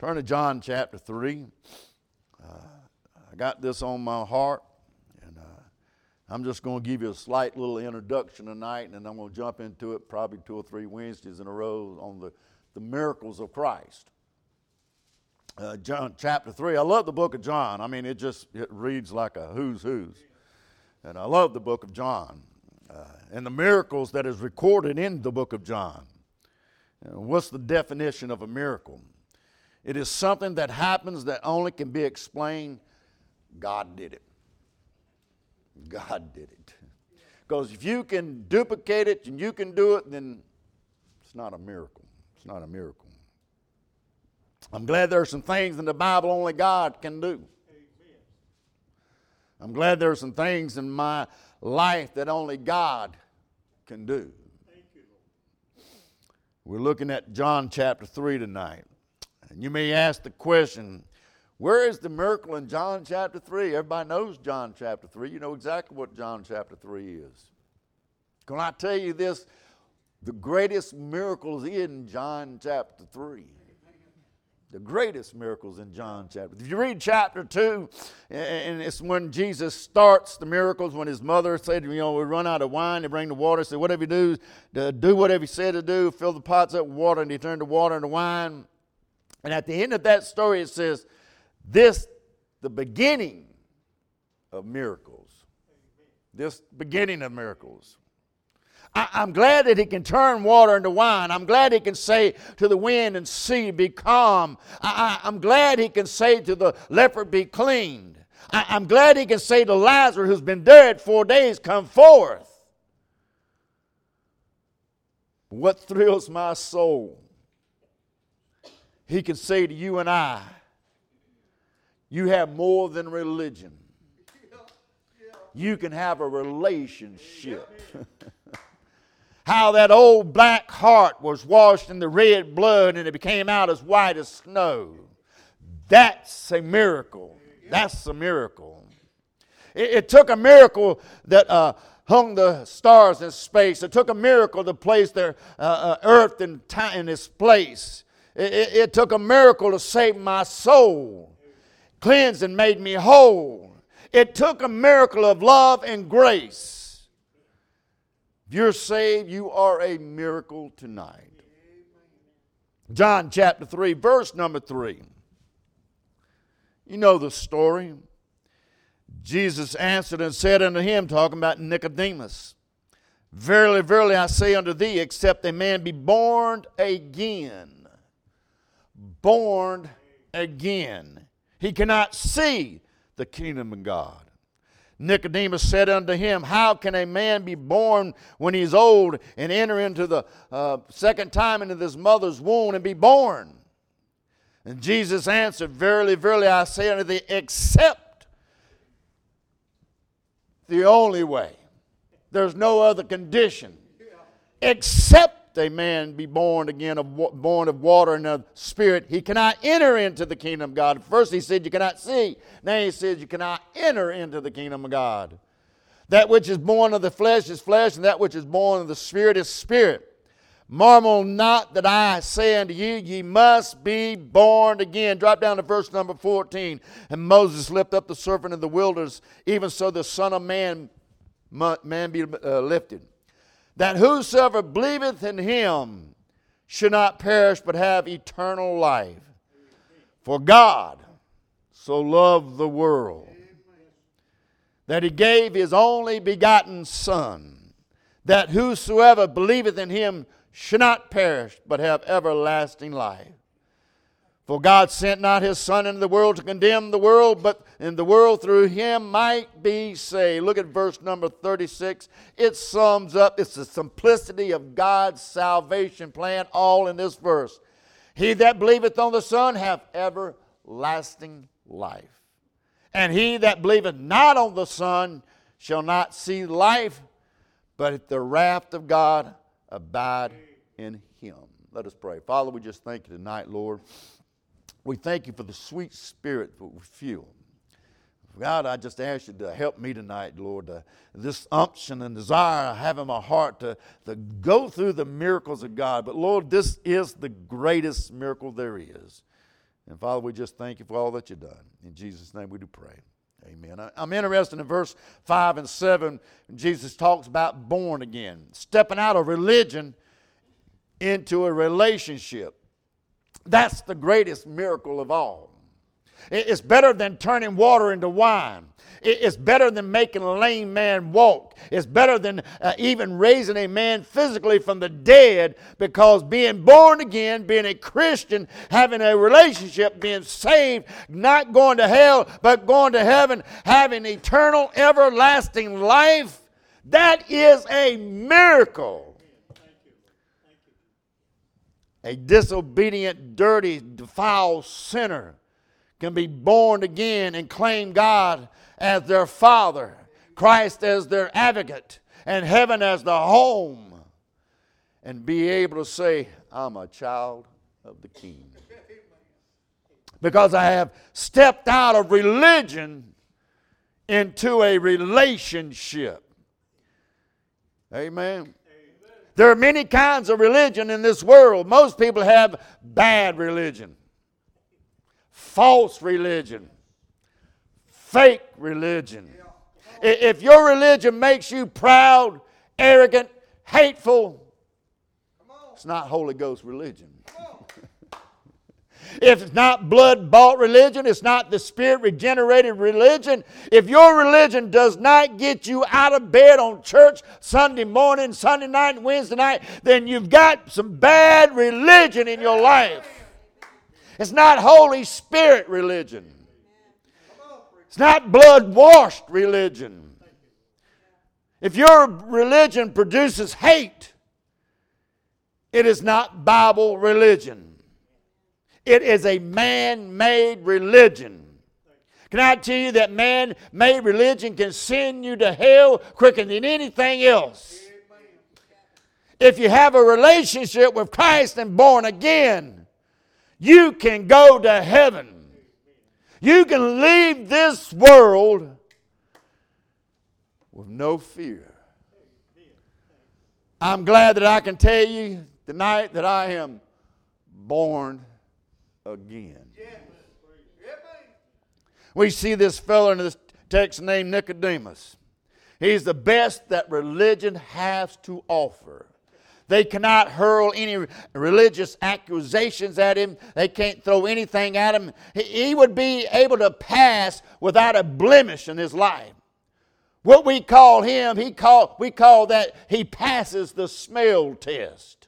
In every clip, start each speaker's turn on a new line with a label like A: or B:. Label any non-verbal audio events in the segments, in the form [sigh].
A: Turn to John chapter 3. Uh, I got this on my heart, and uh, I'm just going to give you a slight little introduction tonight, and then I'm going to jump into it probably two or three Wednesdays in a row on the, the miracles of Christ. Uh, John chapter 3. I love the book of John. I mean, it just it reads like a who's who's. And I love the book of John uh, and the miracles that is recorded in the book of John. what's the definition of a miracle? It is something that happens that only can be explained. God did it. God did it. Because if you can duplicate it and you can do it, then it's not a miracle. It's not a miracle. I'm glad there are some things in the Bible only God can do. I'm glad there are some things in my life that only God can do. We're looking at John chapter 3 tonight. And you may ask the question, where is the miracle in John chapter 3? Everybody knows John chapter 3. You know exactly what John chapter 3 is. Can I tell you this? The greatest miracles in John chapter 3 the greatest miracles in John chapter. If you read chapter 2, and it's when Jesus starts the miracles, when his mother said, you know, we run out of wine, they bring the water, said, whatever you do, uh, do whatever he said to do, fill the pots up with water, and he turned the water into wine. And at the end of that story, it says, This, the beginning of miracles. This beginning of miracles. I, am glad that he can turn water into wine. I'm glad he can say to the wind and sea, Be calm. I, am glad he can say to the leper, Be cleaned. I, I'm glad he can say to Lazarus, who's been dead four days, Come forth. What thrills my soul he can say to you and I, You have more than religion. You can have a relationship. [laughs] How that old black heart was washed in the red blood and it became out as white as snow. That's a miracle. That's a miracle. It, it took a miracle that uh, hung the stars in space. It took a miracle to place their uh, uh, earth in, time, in its place. It, it, it took a miracle to save my soul, cleansed and made me whole. It took a miracle of love and grace. If you're saved, you are a miracle tonight. John chapter 3, verse number 3. You know the story. Jesus answered and said unto him, talking about Nicodemus, Verily, verily, I say unto thee, except a man be born again, born again. He cannot see the kingdom of God. Nicodemus said unto him, How can a man be born when he's old and enter into the uh, second time into his mother's womb and be born? And Jesus answered, Verily, verily, I say unto thee, except the only way. There's no other condition. Except a man be born again, of, born of water and of spirit, he cannot enter into the kingdom of God. First he said you cannot see. Now he says you cannot enter into the kingdom of God. That which is born of the flesh is flesh, and that which is born of the spirit is spirit. Marvel not that I say unto you, ye must be born again. Drop down to verse number 14. And Moses lifted up the serpent in the wilderness, even so the Son of Man, man be uh, lifted that whosoever believeth in him should not perish but have eternal life. For God so loved the world that he gave his only begotten Son, that whosoever believeth in him should not perish but have everlasting life. For God sent not his Son into the world to condemn the world, but in the world through him might be saved. Look at verse number 36. It sums up, it's the simplicity of God's salvation plan, all in this verse. He that believeth on the Son hath everlasting life. And he that believeth not on the Son shall not see life, but the wrath of God abide in him. Let us pray. Father, we just thank you tonight, Lord. We thank you for the sweet spirit that we feel. God, I just ask you to help me tonight, Lord. Uh, this unction and desire I have in my heart to, to go through the miracles of God. But Lord, this is the greatest miracle there is. And Father, we just thank you for all that you've done. In Jesus' name we do pray. Amen. I'm interested in verse 5 and 7. Jesus talks about born again, stepping out of religion into a relationship. That's the greatest miracle of all. It's better than turning water into wine. It's better than making a lame man walk. It's better than uh, even raising a man physically from the dead because being born again, being a Christian, having a relationship, being saved, not going to hell, but going to heaven, having eternal, everlasting life, that is a miracle. A disobedient, dirty, defiled sinner can be born again and claim God as their Father, Christ as their advocate, and heaven as the home, and be able to say, I'm a child of the King. Because I have stepped out of religion into a relationship. Amen. There are many kinds of religion in this world. Most people have bad religion, false religion, fake religion. If your religion makes you proud, arrogant, hateful, it's not Holy Ghost religion. If it's not blood bought religion, it's not the spirit regenerated religion. If your religion does not get you out of bed on church Sunday morning, Sunday night, Wednesday night, then you've got some bad religion in your life. It's not Holy Spirit religion. It's not blood washed religion. If your religion produces hate, it is not Bible religion. It is a man made religion. Can I tell you that man made religion can send you to hell quicker than anything else? If you have a relationship with Christ and born again, you can go to heaven. You can leave this world with no fear. I'm glad that I can tell you tonight that I am born again. We see this fellow in this text named Nicodemus. He's the best that religion has to offer. They cannot hurl any religious accusations at him. They can't throw anything at him. He would be able to pass without a blemish in his life. What we call him, he call, we call that he passes the smell test.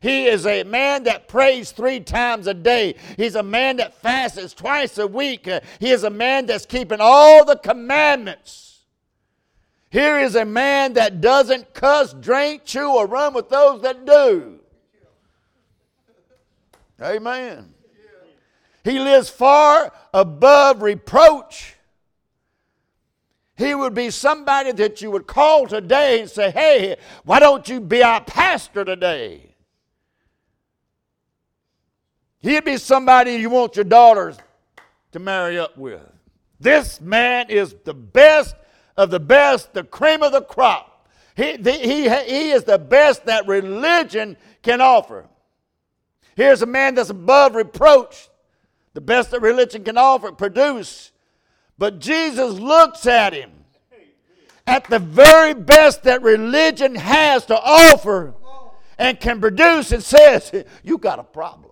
A: He is a man that prays three times a day. He's a man that fasts twice a week. He is a man that's keeping all the commandments. Here is a man that doesn't cuss, drink, chew, or run with those that do. Amen. He lives far above reproach. He would be somebody that you would call today and say, Hey, why don't you be our pastor today? He'd be somebody you want your daughters to marry up with. This man is the best of the best, the cream of the crop. He, the, he, he is the best that religion can offer. Here's a man that's above reproach, the best that religion can offer, produce. But Jesus looks at him at the very best that religion has to offer and can produce and says, You got a problem.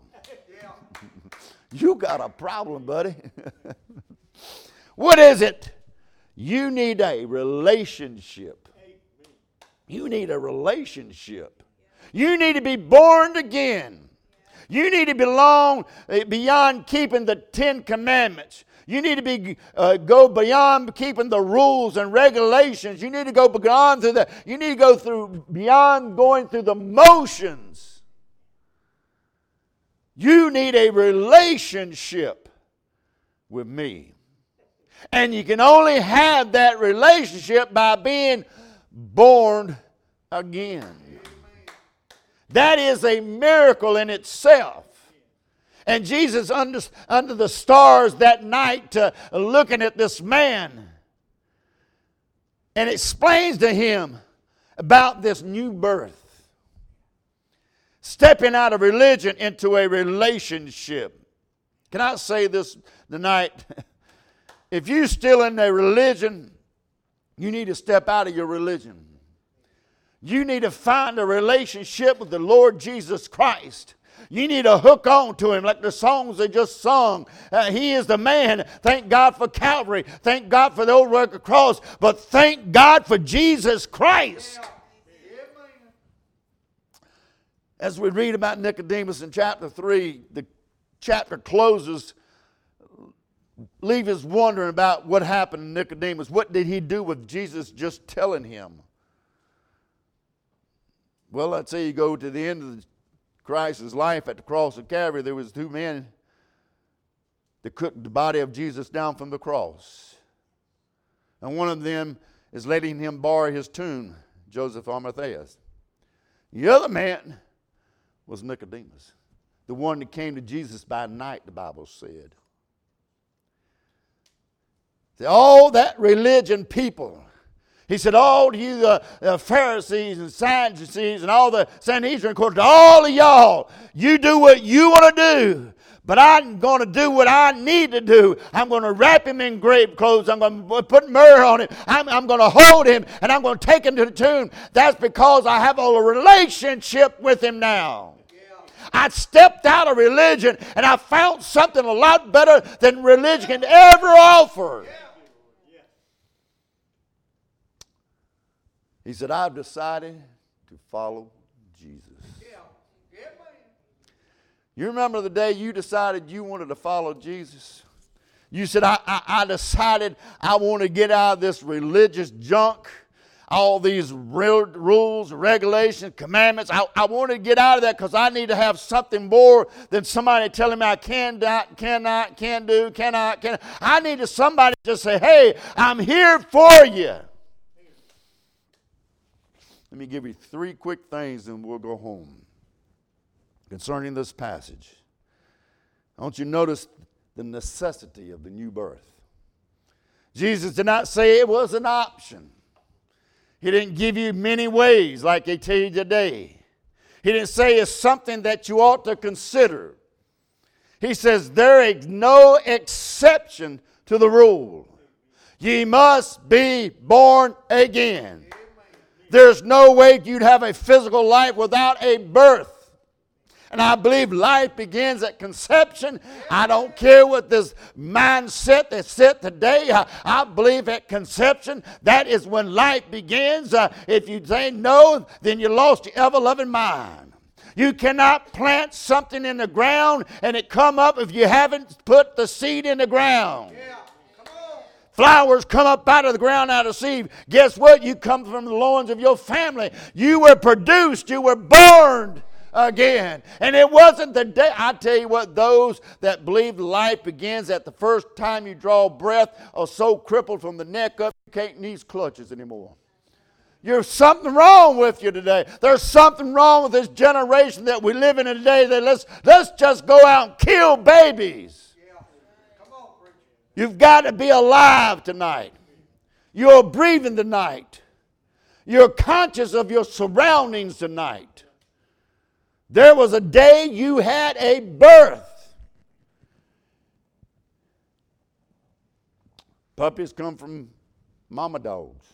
A: You got a problem, buddy. [laughs] what is it? You need a relationship. You need a relationship. You need to be born again. You need to belong eh, beyond keeping the Ten Commandments. You need to be uh, go beyond keeping the rules and regulations. You need to go beyond through the. You need to go through beyond going through the motions. You need a relationship with me. And you can only have that relationship by being born again. That is a miracle in itself. And Jesus, under, under the stars that night, uh, looking at this man, and explains to him about this new birth. Stepping out of religion into a relationship. Can I say this tonight? [laughs] if you're still in a religion, you need to step out of your religion. You need to find a relationship with the Lord Jesus Christ. You need to hook on to him like the songs they just sung. Uh, he is the man. Thank God for Calvary. Thank God for the old work of cross. But thank God for Jesus Christ. As we read about Nicodemus in chapter 3, the chapter closes, leave us wondering about what happened to Nicodemus. What did he do with Jesus just telling him? Well, let's say you go to the end of Christ's life at the cross of Calvary. There was two men that cooked the body of Jesus down from the cross. And one of them is letting him borrow his tomb, Joseph Arimatheus. The other man was Nicodemus, the one that came to Jesus by night, the Bible said. All that religion people. He said, All you uh, uh, Pharisees and Sadducees and all the Sanhedrin, according to all of y'all, you do what you want to do. But I'm going to do what I need to do. I'm going to wrap him in grave clothes. I'm going to put myrrh on him. I'm, I'm going to hold him and I'm going to take him to the tomb. That's because I have a relationship with him now. I stepped out of religion and I found something a lot better than religion can ever offer. He said, I've decided to follow Jesus. You remember the day you decided you wanted to follow Jesus? You said, I, I, I decided I want to get out of this religious junk all these rules, regulations, commandments. I, I want to get out of that because I need to have something more than somebody telling me I cannot, cannot, can do, cannot, can. I need to somebody to say, "Hey, I'm here for you." Let me give you three quick things, and we'll go home concerning this passage. I want you to notice the necessity of the new birth. Jesus did not say it was an option. He didn't give you many ways like they tell you today. He didn't say it's something that you ought to consider. He says there is no exception to the rule. Ye must be born again. There's no way you'd have a physical life without a birth. And I believe life begins at conception. I don't care what this mindset that's set today. I, I, believe at conception, that is when life begins. Uh, if you say no, then you lost your ever loving mind. You cannot plant something in the ground and it come up if you haven't put the seed in the ground. Yeah. Flowers come up out of the ground out of seed. Guess what? You come from the loins of your family. You were produced, you were born again. And it wasn't the day, I tell you what, those that believe life begins at the first time you draw breath are so crippled from the neck up, you can't need clutches anymore. There's something wrong with you today. There's something wrong with this generation that we live in today that let's, let's just go out and kill babies. You've got to be alive tonight. You're breathing tonight. You're conscious of your surroundings tonight. There was a day you had a birth. Puppies come from mama dogs.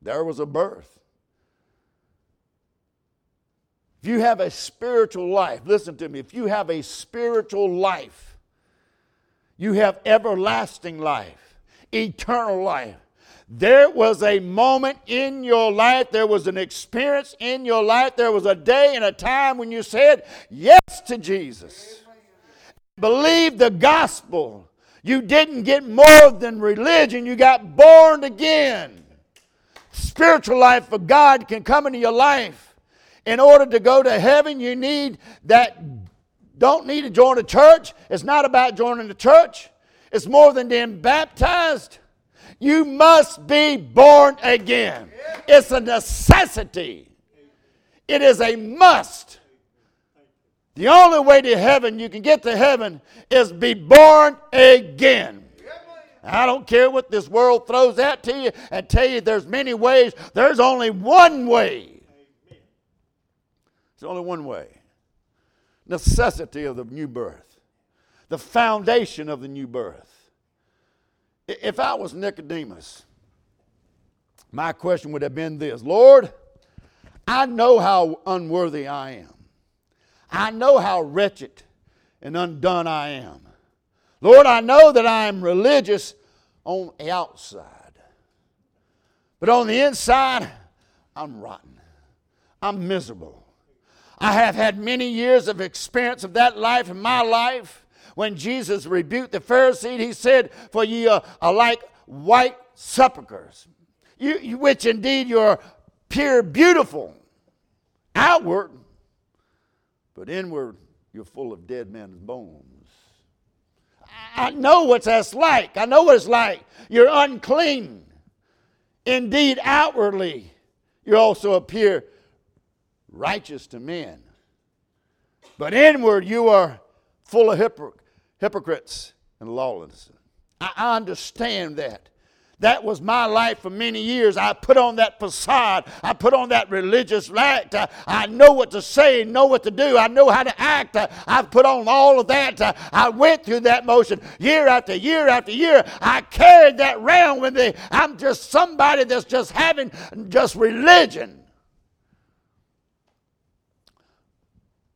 A: There was a birth. If you have a spiritual life, listen to me, if you have a spiritual life, you have everlasting life, eternal life. There was a moment in your life, there was an experience in your life, there was a day and a time when you said yes to Jesus. Believe the gospel. You didn't get more than religion, you got born again. Spiritual life for God can come into your life. In order to go to heaven, you need that. Don't need to join a church. It's not about joining the church. It's more than being baptized. You must be born again. It's a necessity, it is a must. The only way to heaven, you can get to heaven, is be born again. I don't care what this world throws at to you and tell you there's many ways. There's only one way. There's only one way. necessity of the new birth, the foundation of the new birth. If I was Nicodemus, my question would have been this Lord, I know how unworthy I am. I know how wretched and undone I am. Lord, I know that I am religious on the outside, but on the inside, I'm rotten. I'm miserable. I have had many years of experience of that life in my life. When Jesus rebuked the Pharisee, he said, For ye are, are like white sepulchres, you, you, which indeed you are pure, beautiful, outward, but inward you're full of dead men's bones. I know what that's like. I know what it's like. You're unclean. Indeed, outwardly, you also appear righteous to men. But inward, you are full of hypocr- hypocrites and lawlessness. I, understand that. That was my life for many years. I put on that facade. I put on that religious act. I, I know what to say, know what to do. I know how to act. I, I put on all of that. I, I went through that motion year after year after year. I carried that around with me. I'm just somebody that's just having just religion.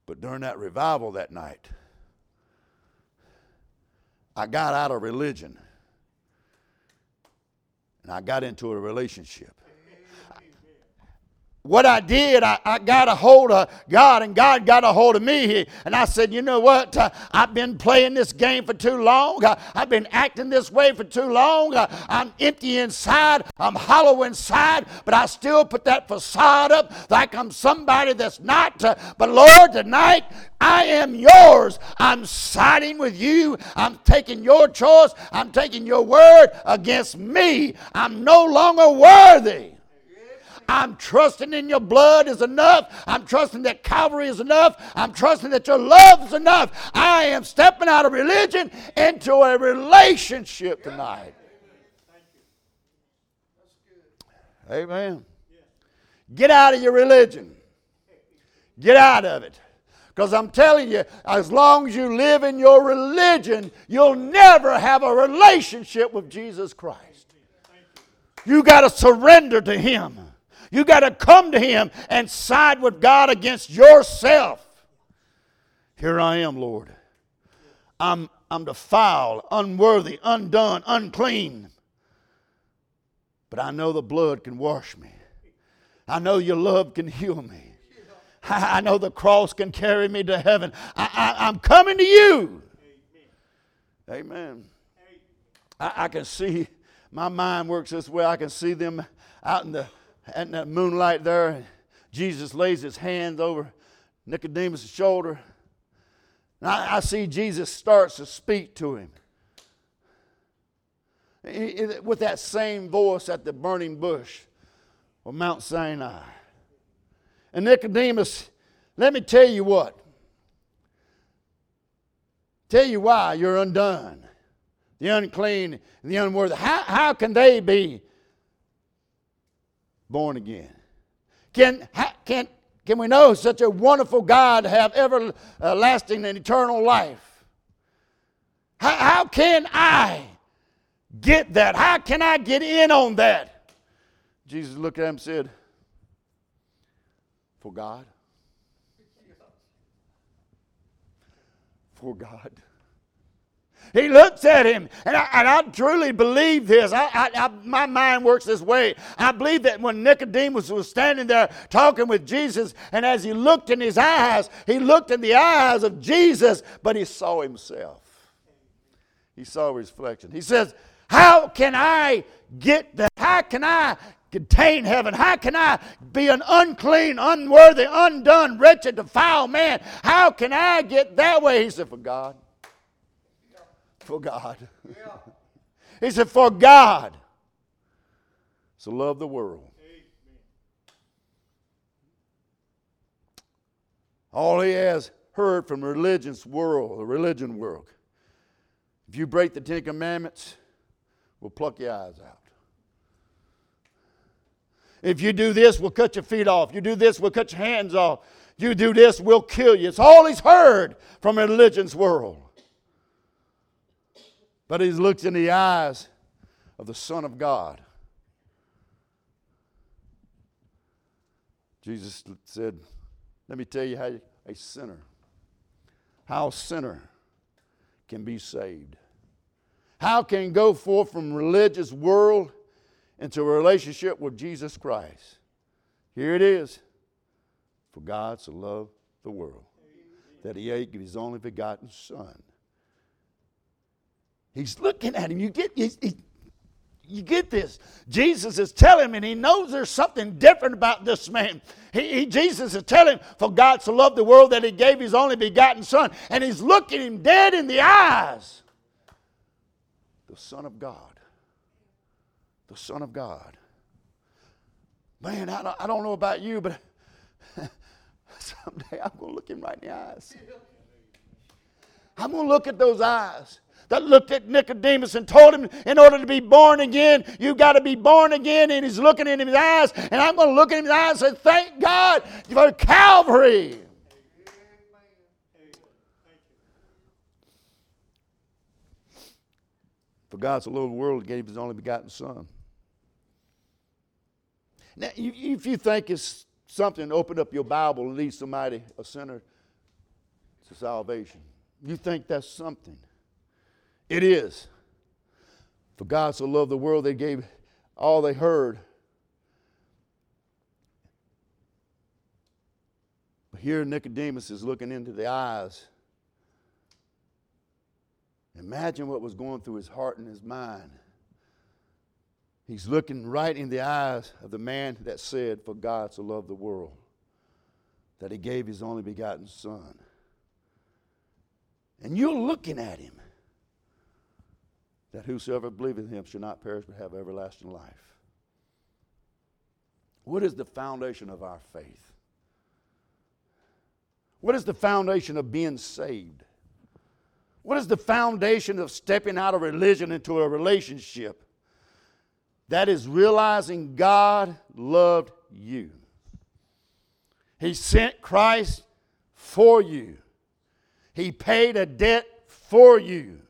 A: But during that revival that night, I got out of religion. And I got into a relationship what I did, I, I, got a hold of God, and God got a hold of me. And I said, You know what? Uh, I've been playing this game for too long. Uh, I've been acting this way for too long. Uh, I'm empty inside, I'm hollow inside, but I still put that facade up like I'm somebody that's not. But Lord, tonight, I am yours. I'm siding with you. I'm taking your choice. I'm taking your word against me. I'm no longer worthy. I'm trusting in your blood is enough. I'm trusting that Calvary is enough. I'm trusting that your love is enough. I am stepping out of religion into a relationship tonight. Amen. Get out of your religion. Get out of it. Because I'm telling you, as long as you live in your religion, you'll never have a relationship with Jesus Christ. You got to surrender to Him. You got to come to Him and side with God against yourself. Here I am, Lord. I'm, I'm defiled, unworthy, undone, unclean. But I know the blood can wash me. I know your love can heal me. I know the cross can carry me to heaven. I, am coming to you. Amen. Amen. I, I, can see, my mind works this way. I can see them out in the at that moonlight there, Jesus lays his hands over Nicodemus' shoulder. And I, I see Jesus starts to speak to him. with that same voice at the burning bush of Mount Sinai. And Nicodemus, let me tell you what. Tell you why you're undone. The unclean and the unworthy. How, how can they be born again? Can, can, can we know such a wonderful God have everlasting and eternal life? How, how can I get that? How can I get in on that? Jesus looked at him and said, For God. For God. He looks at him, and I, and I truly believe this. I, I, my mind works this way. I believe that when Nicodemus was standing there talking with Jesus, and as he looked in his eyes, he looked in the eyes of Jesus, but he saw himself. He saw his reflection. He says, How can I get that? How can I contain heaven? How can I be an unclean, unworthy, undone, wretched, defiled man? How can I get that way? He said, For God for God. Yeah. [laughs] he said, For God so love the world. All he has heard from the religion's world, the religion world. If you break the Ten Commandments, we'll pluck your eyes out. If you do this, we'll cut your feet off. You do this, we'll cut your hands off. You do this, we'll kill you. It's all he's heard from religion's world. But he's looked in the eyes of the Son of God. Jesus said, Let me tell you how a sinner, how a sinner can be saved. How can go forth from religious world into a relationship with Jesus Christ? Here it is. For God so loved the world that he gave his only begotten Son. He's looking at him. You get, you get this. Jesus is telling him, and he knows there's something different about this man. He, he, Jesus is telling him, For God so loved the world that he gave his only begotten Son. And he's looking him dead in the eyes. The Son of God. The Son of God. Man, I don't, I don't know about you, but [laughs] someday I'm going to look him right in the eyes. I'm going to look at those eyes that looked at Nicodemus and told him, in order to be born again, you've got to be born again. And he's looking in his eyes, and I'm going to look in his eyes and say, Thank God for Calvary. For God so the world, gave his only begotten Son. Now, if you think it's something, open up your Bible and lead somebody, a sinner, to salvation. You think that's something. It is. For God so loved the world, they gave all they heard. But here Nicodemus is looking into the eyes. Imagine what was going through his heart and his mind. He's looking right in the eyes of the man that said, For God so loved the world, that he gave his only begotten Son. And you're looking at him that whosoever believeth in him shall not perish but have everlasting life. What is the foundation of our faith? What is the foundation of being saved? What is the foundation of stepping out of religion into a relationship? That is realizing God loved you. He sent Christ for you. He paid a debt for you.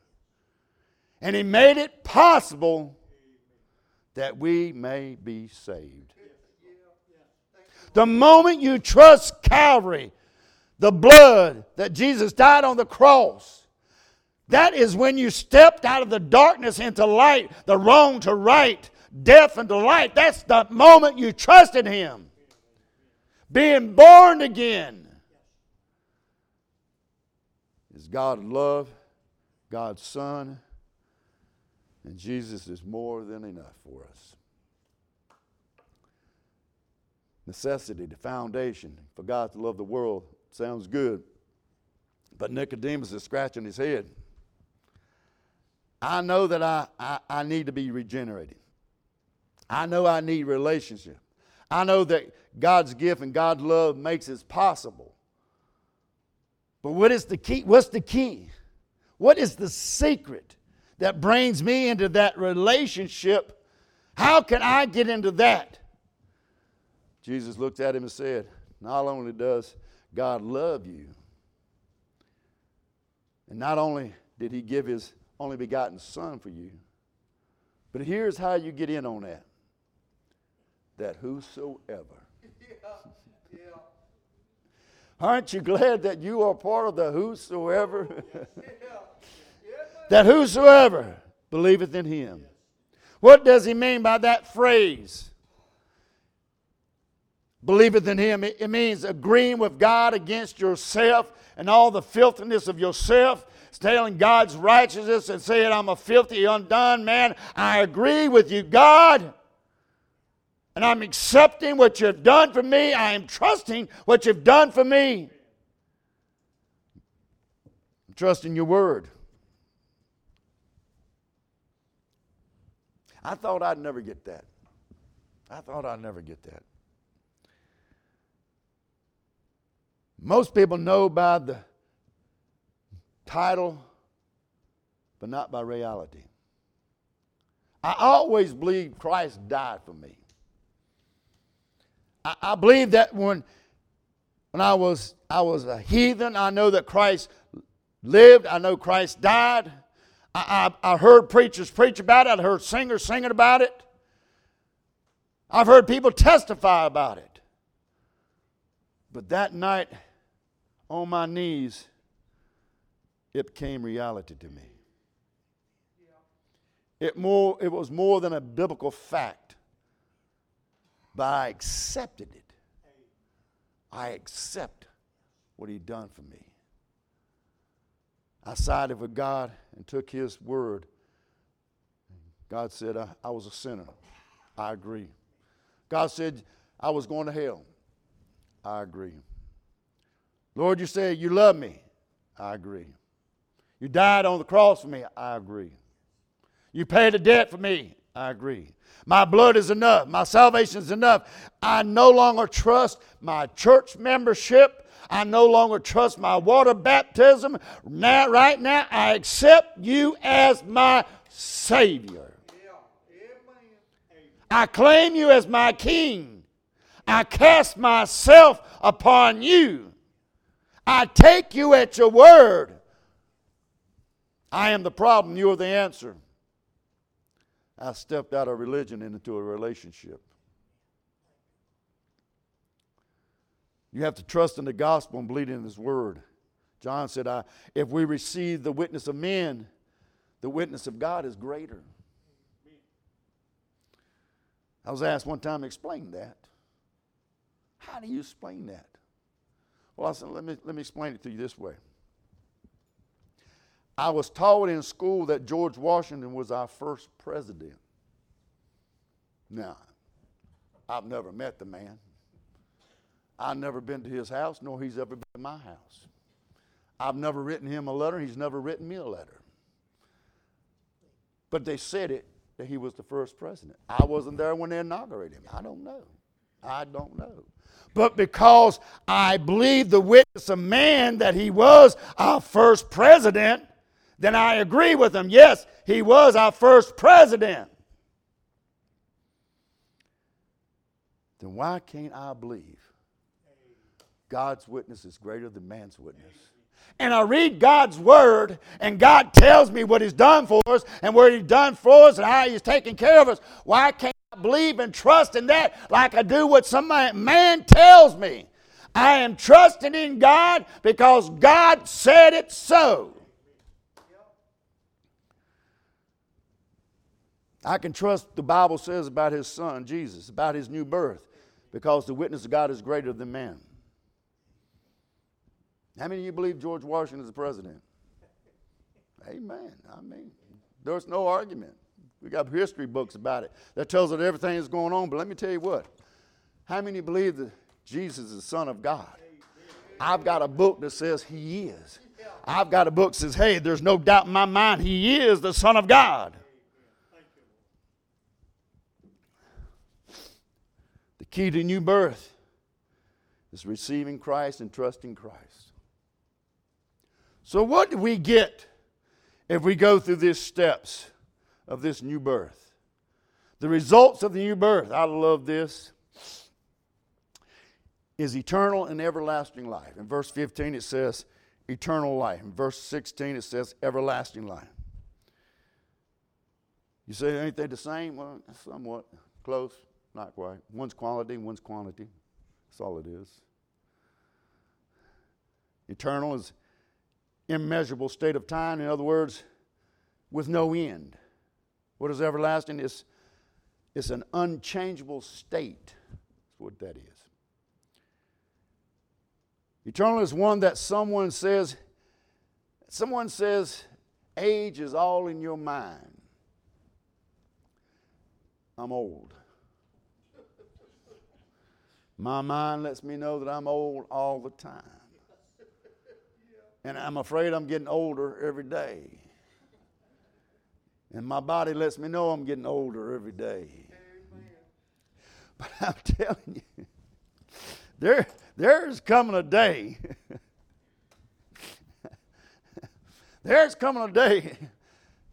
A: And He made it possible that we may be saved. The moment you trust Calvary, the blood that Jesus died on the cross, that is when you stepped out of the darkness into light, the wrong to right, death into light. That's the moment you trusted Him. Being born again. Is God love, God's Son, and Jesus is more than enough for us. Necessity, the foundation for God to love the world sounds good. But Nicodemus is scratching his head. I know that I, I, I need to be regenerated. I know I need relationship. I know that God's gift and God's love makes it possible. But what is the key? What's the key? What is the secret? That brings me into that relationship, how can I get into that? Jesus looked at him and said, Not only does God love you, and not only did he give his only begotten Son for you, but here's how you get in on that that whosoever. Aren't you glad that you are part of the whosoever? [laughs] that whosoever believeth in him. What does he mean by that phrase? Believeth in him. It means agreeing with God against yourself and all the filthiness of yourself. Telling God's righteousness and saying, I'm a filthy, undone man. I agree with you, God. And I'm accepting what you've done for me. I am trusting what you've done for me. I'm trusting your word. I thought I'd never get that. I thought I'd never get that. Most people know by the title, but not by reality. I always believed Christ died for me. I, I believe that when, when I, was, I was a heathen, I know that Christ lived, I know Christ died. I, I, I heard preachers preach about it, I heard singers singing about it. I've heard people testify about it. But that night, on my knees, it became reality to me. It, more, it was more than a biblical fact, but I accepted it. I accept what He'd done for me. I sided with God and took His word. God said, I, I was a sinner. I agree. God said, I was going to hell. I agree. Lord, you said you love me. I agree. You died on the cross for me. I agree. You paid a debt for me. I agree. My blood is enough. My salvation is enough. I no longer trust my church membership. I no longer trust my water baptism. Now, right now, I accept you as my Savior. I claim you as my King. I cast myself upon you. I take you at your word. I am the problem, you are the answer. I stepped out of religion into a relationship. You have to trust in the gospel and believe in his word. John said, I, if we receive the witness of men, the witness of God is greater. I was asked one time explain that. How do you explain that? Well, I said, let me, let me explain it to you this way. I was taught in school that George Washington was our first president. Now, I've never met the man. I've never been to his house, nor he's ever been to my house. I've never written him a letter, he's never written me a letter. But they said it that he was the first president. I wasn't there when they inaugurated him. I don't know. I don't know. But because I believe the witness of man that he was our first president, then I agree with him. Yes, he was our first president. Then why can't I believe God's witness is greater than man's witness? And I read God's word, and God tells me what He's done for us, and what He's done for us, and how He's taken care of us. Why can't I believe and trust in that like I do what some man tells me? I am trusting in God because God said it so. I can trust the Bible says about his son, Jesus, about his new birth, because the witness of God is greater than man. How many of you believe George Washington is the president? Amen. I mean, there's no argument. We got history books about it that tells us everything is going on. But let me tell you what. How many believe that Jesus is the Son of God? I've got a book that says He is. I've got a book that says, hey, there's no doubt in my mind He is the Son of God. The key to new birth is receiving Christ and trusting Christ. So, what do we get if we go through these steps of this new birth? The results of the new birth, I love this, is eternal and everlasting life. In verse 15, it says eternal life. In verse 16, it says everlasting life. You say, ain't they the same? Well, somewhat close, not quite. One's quality, one's quantity. That's all it is. Eternal is immeasurable state of time. In other words, with no end. What is everlasting? It's, it's an unchangeable state. That's what that is. Eternal is one that someone says, someone says, age is all in your mind. I'm old. My mind lets me know that I'm old all the time. And I'm afraid I'm getting older every day. And my body lets me know I'm getting older every day. But [laughs] I'm telling you, there, there's coming a day. [laughs] there's coming a day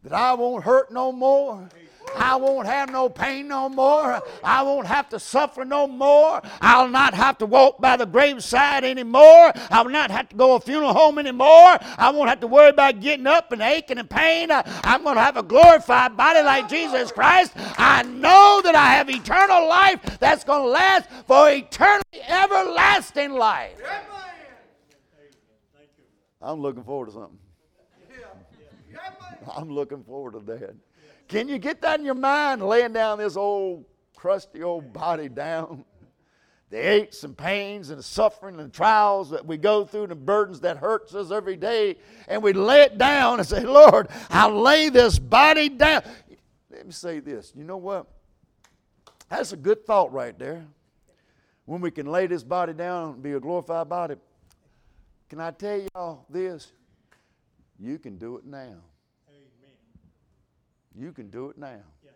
A: that I won't hurt no more. I won't have no pain no more. I won't have to suffer no more. I'll not have to walk by the graveside anymore. I will not have to go to a funeral home anymore. I won't have to worry about getting up and aching and pain. I'm going to have a glorified body like Jesus Christ. I know that I have eternal life that's going to last for eternity, everlasting life. I'm looking forward to something. I'm looking forward to that. Can you get that in your mind, laying down this old, crusty old body down? The aches and pains and the suffering and trials that we go through, and the burdens that hurts us every day, and we lay it down and say, Lord, I'll lay this body down. Let me say this. You know what? That's a good thought right there. When we can lay this body down and be a glorified body, can I tell y'all this? You can do it now. You can do it now. Yes.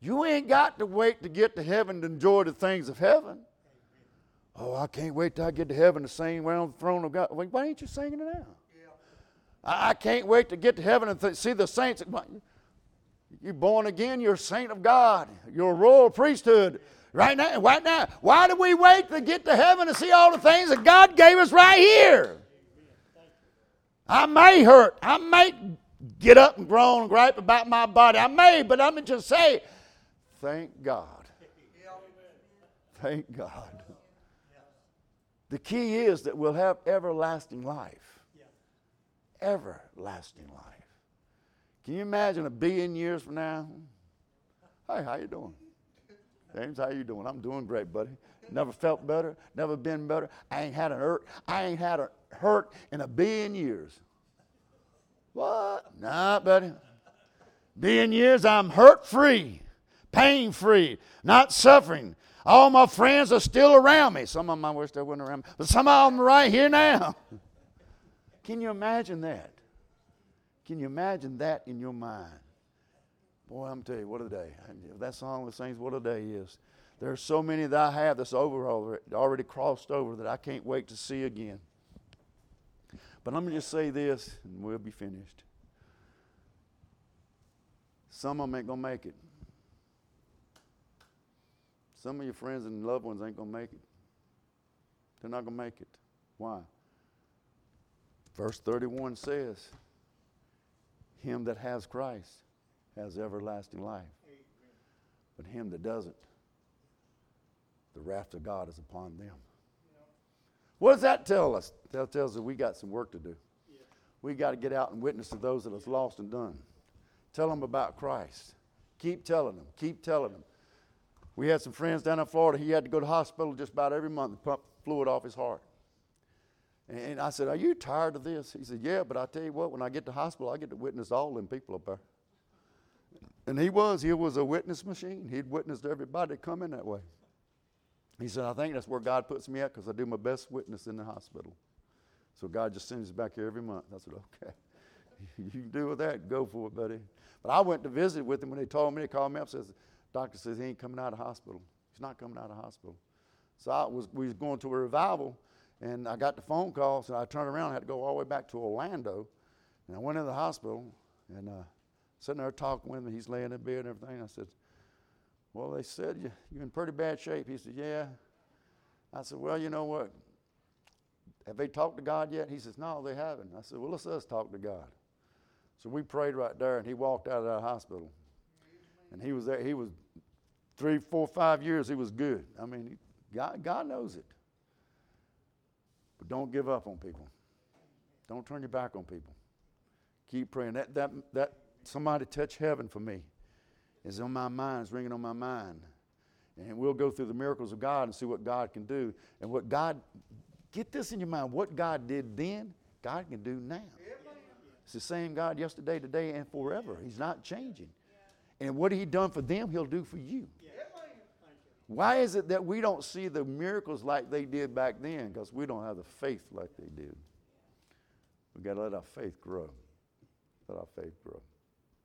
A: You ain't got to wait to get to heaven to enjoy the things of heaven. Oh, I can't wait till I get to heaven to sing around the throne of God. Why ain't you singing it now? Yeah. I, I, can't wait to get to heaven and th- see the saints. You're born again. You're a saint of God. You're a royal priesthood. Right now, right now. Why do we wait to get to heaven to see all the things that God gave us right here? I may hurt. I may get up and groan and gripe about my body. I may, but let me just say, thank God. Thank God. The key is that we'll have everlasting life. Everlasting life. Can you imagine a billion years from now? Hey, how you doing? James, how you doing? I'm doing great, buddy. Never felt better, never been better. I ain't had a hurt. I ain't had a hurt in a billion years. What? Nah, buddy. Being years, I'm hurt free, pain free, not suffering. All my friends are still around me. Some of them I wish they weren't around me, but some of them are right here now. Can you imagine that? Can you imagine that in your mind? Boy, I'm telling you, what a day. That song that sings, What a Day is. There are so many that I have that's over already crossed over that I can't wait to see again. But let me just say this, and we'll be finished. Some of them ain't going to make it. Some of your friends and loved ones ain't going to make it. They're not going to make it. Why? Verse 31 says, Him that has Christ has everlasting life. But him that doesn't, the wrath of God is upon them. What does that tell us? That tells us we got some work to do. Yeah. We got to get out and witness to those that are lost and done. Tell them about Christ. Keep telling them. Keep telling them. We had some friends down in Florida. He had to go to hospital just about every month to pump fluid off his heart. And I said, Are you tired of this? He said, Yeah, but I tell you what, when I get to hospital, I get to witness all them people up there. And he was. He was a witness machine. He'd witnessed everybody coming that way. He said, I think that's where God puts me at because I do my best witness in the hospital. So God just sends me back here every month. I said, okay. [laughs] you can do with that. Go for it, buddy. But I went to visit with him when they told me. They called me up says, doctor says he ain't coming out of hospital. He's not coming out of hospital. So I was, we was going to a revival, and I got the phone call. So I turned around. I had to go all the way back to Orlando. And I went into the hospital, and uh, sitting there talking with him. He's laying in bed and everything. I said, well, they said you, you're in pretty bad shape. He said, Yeah. I said, Well, you know what? Have they talked to God yet? He says, No, they haven't. I said, Well, let's us talk to God. So we prayed right there, and he walked out of that hospital. And he was there. He was three, four, five years. He was good. I mean, God, God knows it. But don't give up on people. Don't turn your back on people. Keep praying. That, that, that somebody touch heaven for me is on my mind, is ringing on my mind. And we'll go through the miracles of God and see what God can do. And what God, get this in your mind, what God did then, God can do now. It's the same God yesterday, today, and forever. He's not changing. And what He done for them, He'll do for you. Why is it that we don't see the miracles like they did back then? Because we don't have the faith like they did. We've got to let our faith grow. Let our faith grow.